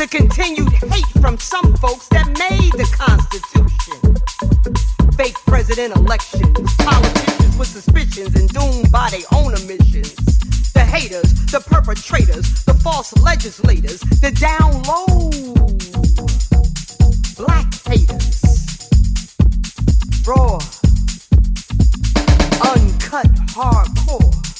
The continued hate from some folks that made the Constitution. Fake president elections, politicians with suspicions and doomed by their own omissions. The haters, the perpetrators, the false legislators, the down low black haters. Raw, uncut, hardcore.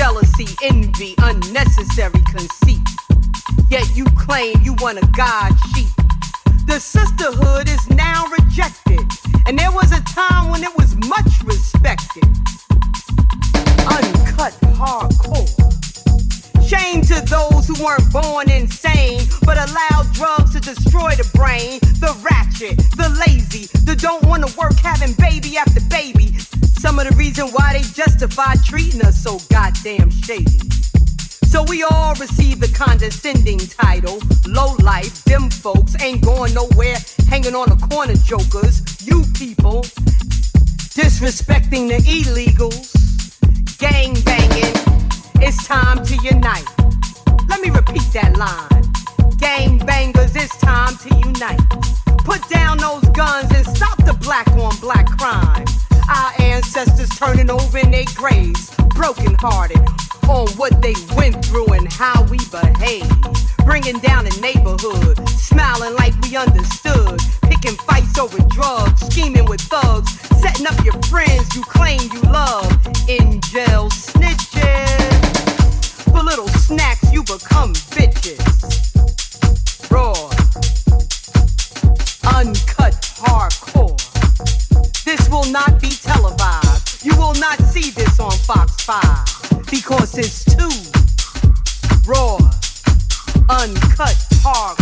jealousy, envy, unnecessary conceit. Yet you claim you want a God sheep. The sisterhood is now rejected, and there was a time when it was much respected. Uncut hardcore. Shame to those who weren't born insane, but allowed drugs to destroy the brain. The ratchet, the lazy, the don't wanna work having baby after baby. Some of the reason why they justify treating us so goddamn shady. So we all receive the condescending title. Low life, them folks ain't going nowhere, hanging on the corner jokers. You people disrespecting the illegals, gang banging. It's time to unite. Let me repeat that line. Gang bangers, it's time to unite. Put down those guns and stop the black on black crime. Our ancestors turning over in their graves, broken hearted on what they went through and how we behave. Bringing down the neighborhood, smiling like we understood. Picking fights over drugs, scheming with thugs, setting up your friends you claim you love. In jail snitches. For little snacks, you become bitches. Raw, uncut, hardcore. This will not be televised. You will not see this on Fox 5 because it's too raw, uncut, hardcore.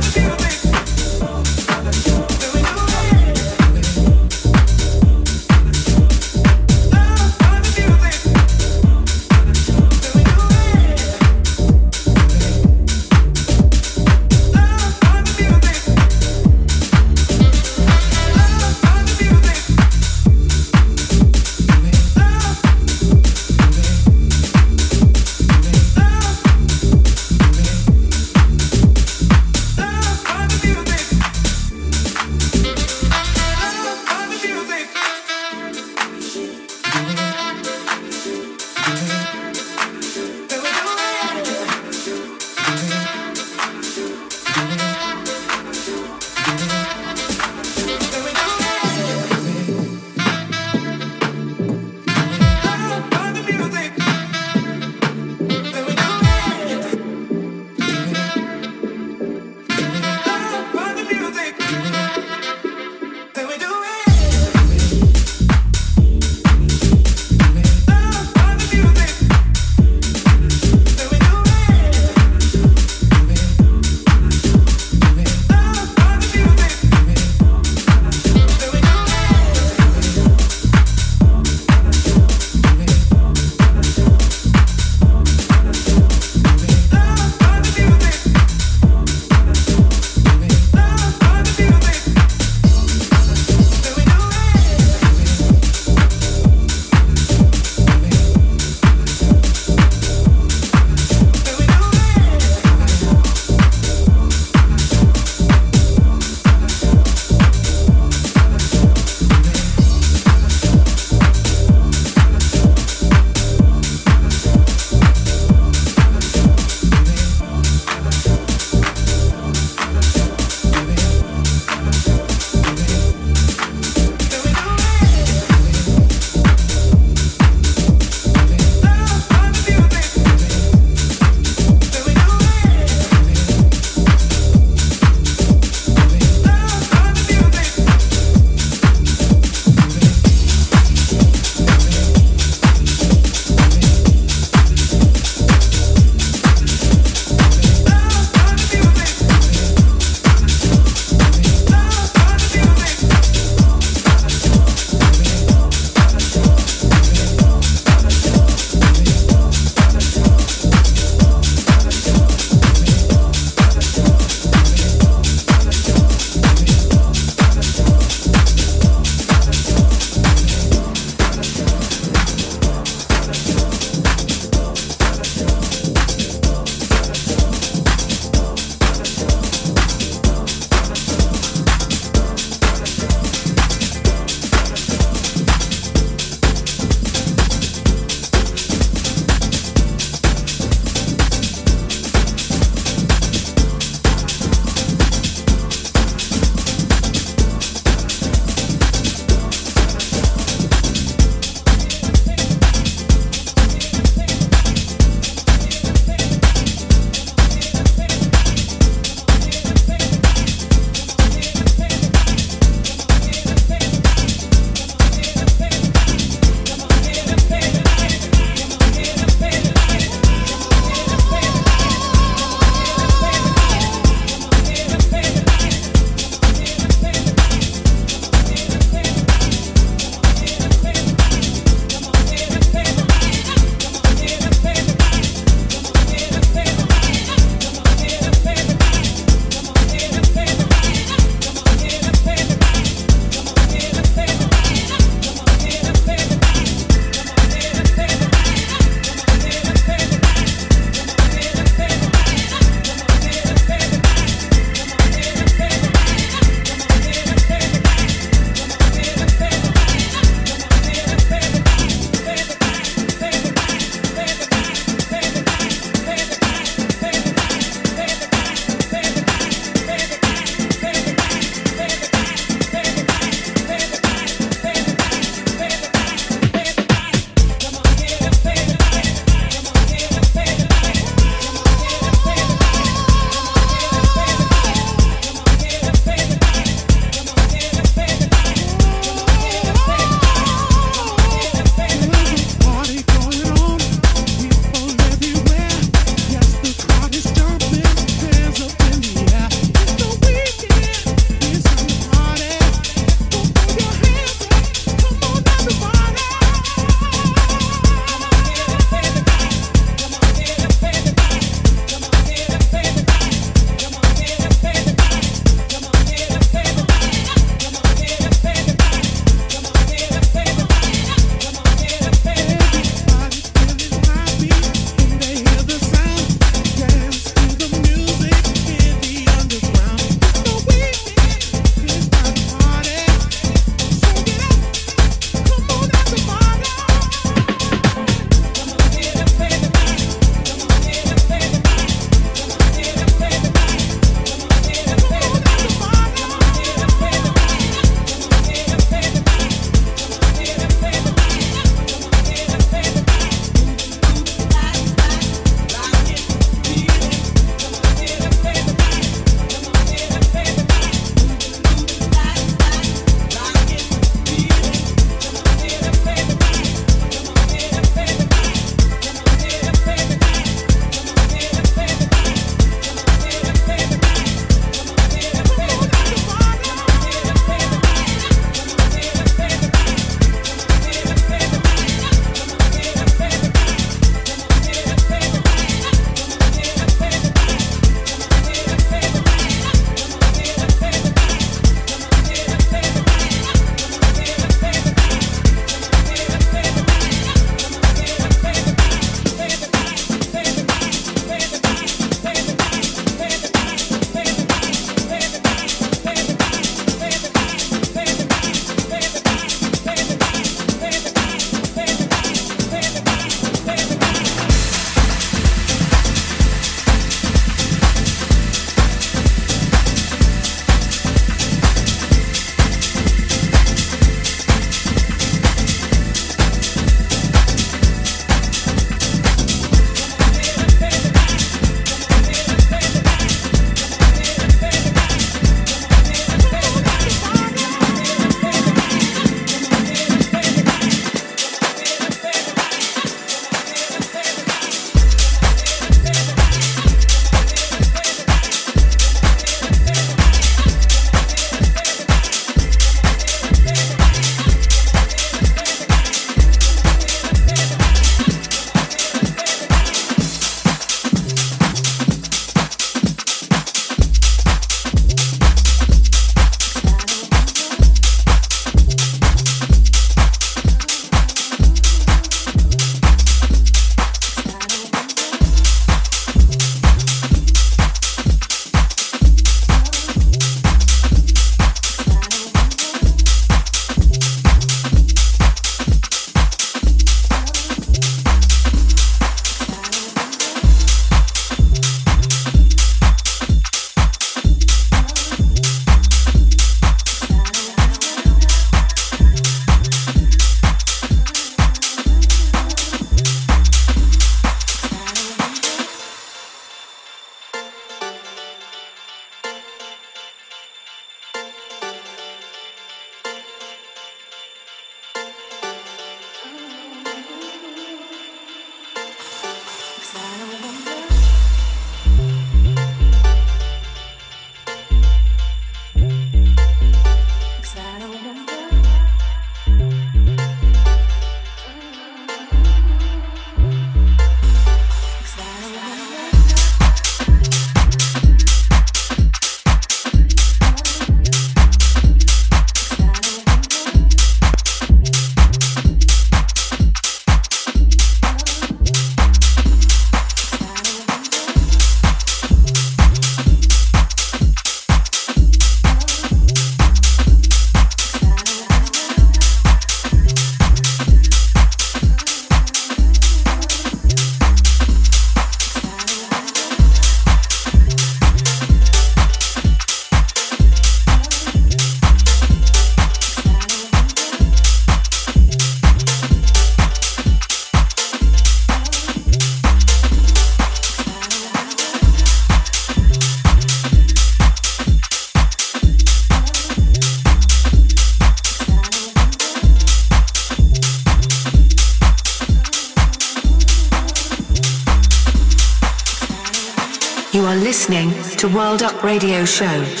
To World Up Radio Show.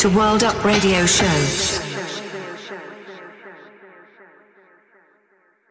To World Up Radio Show.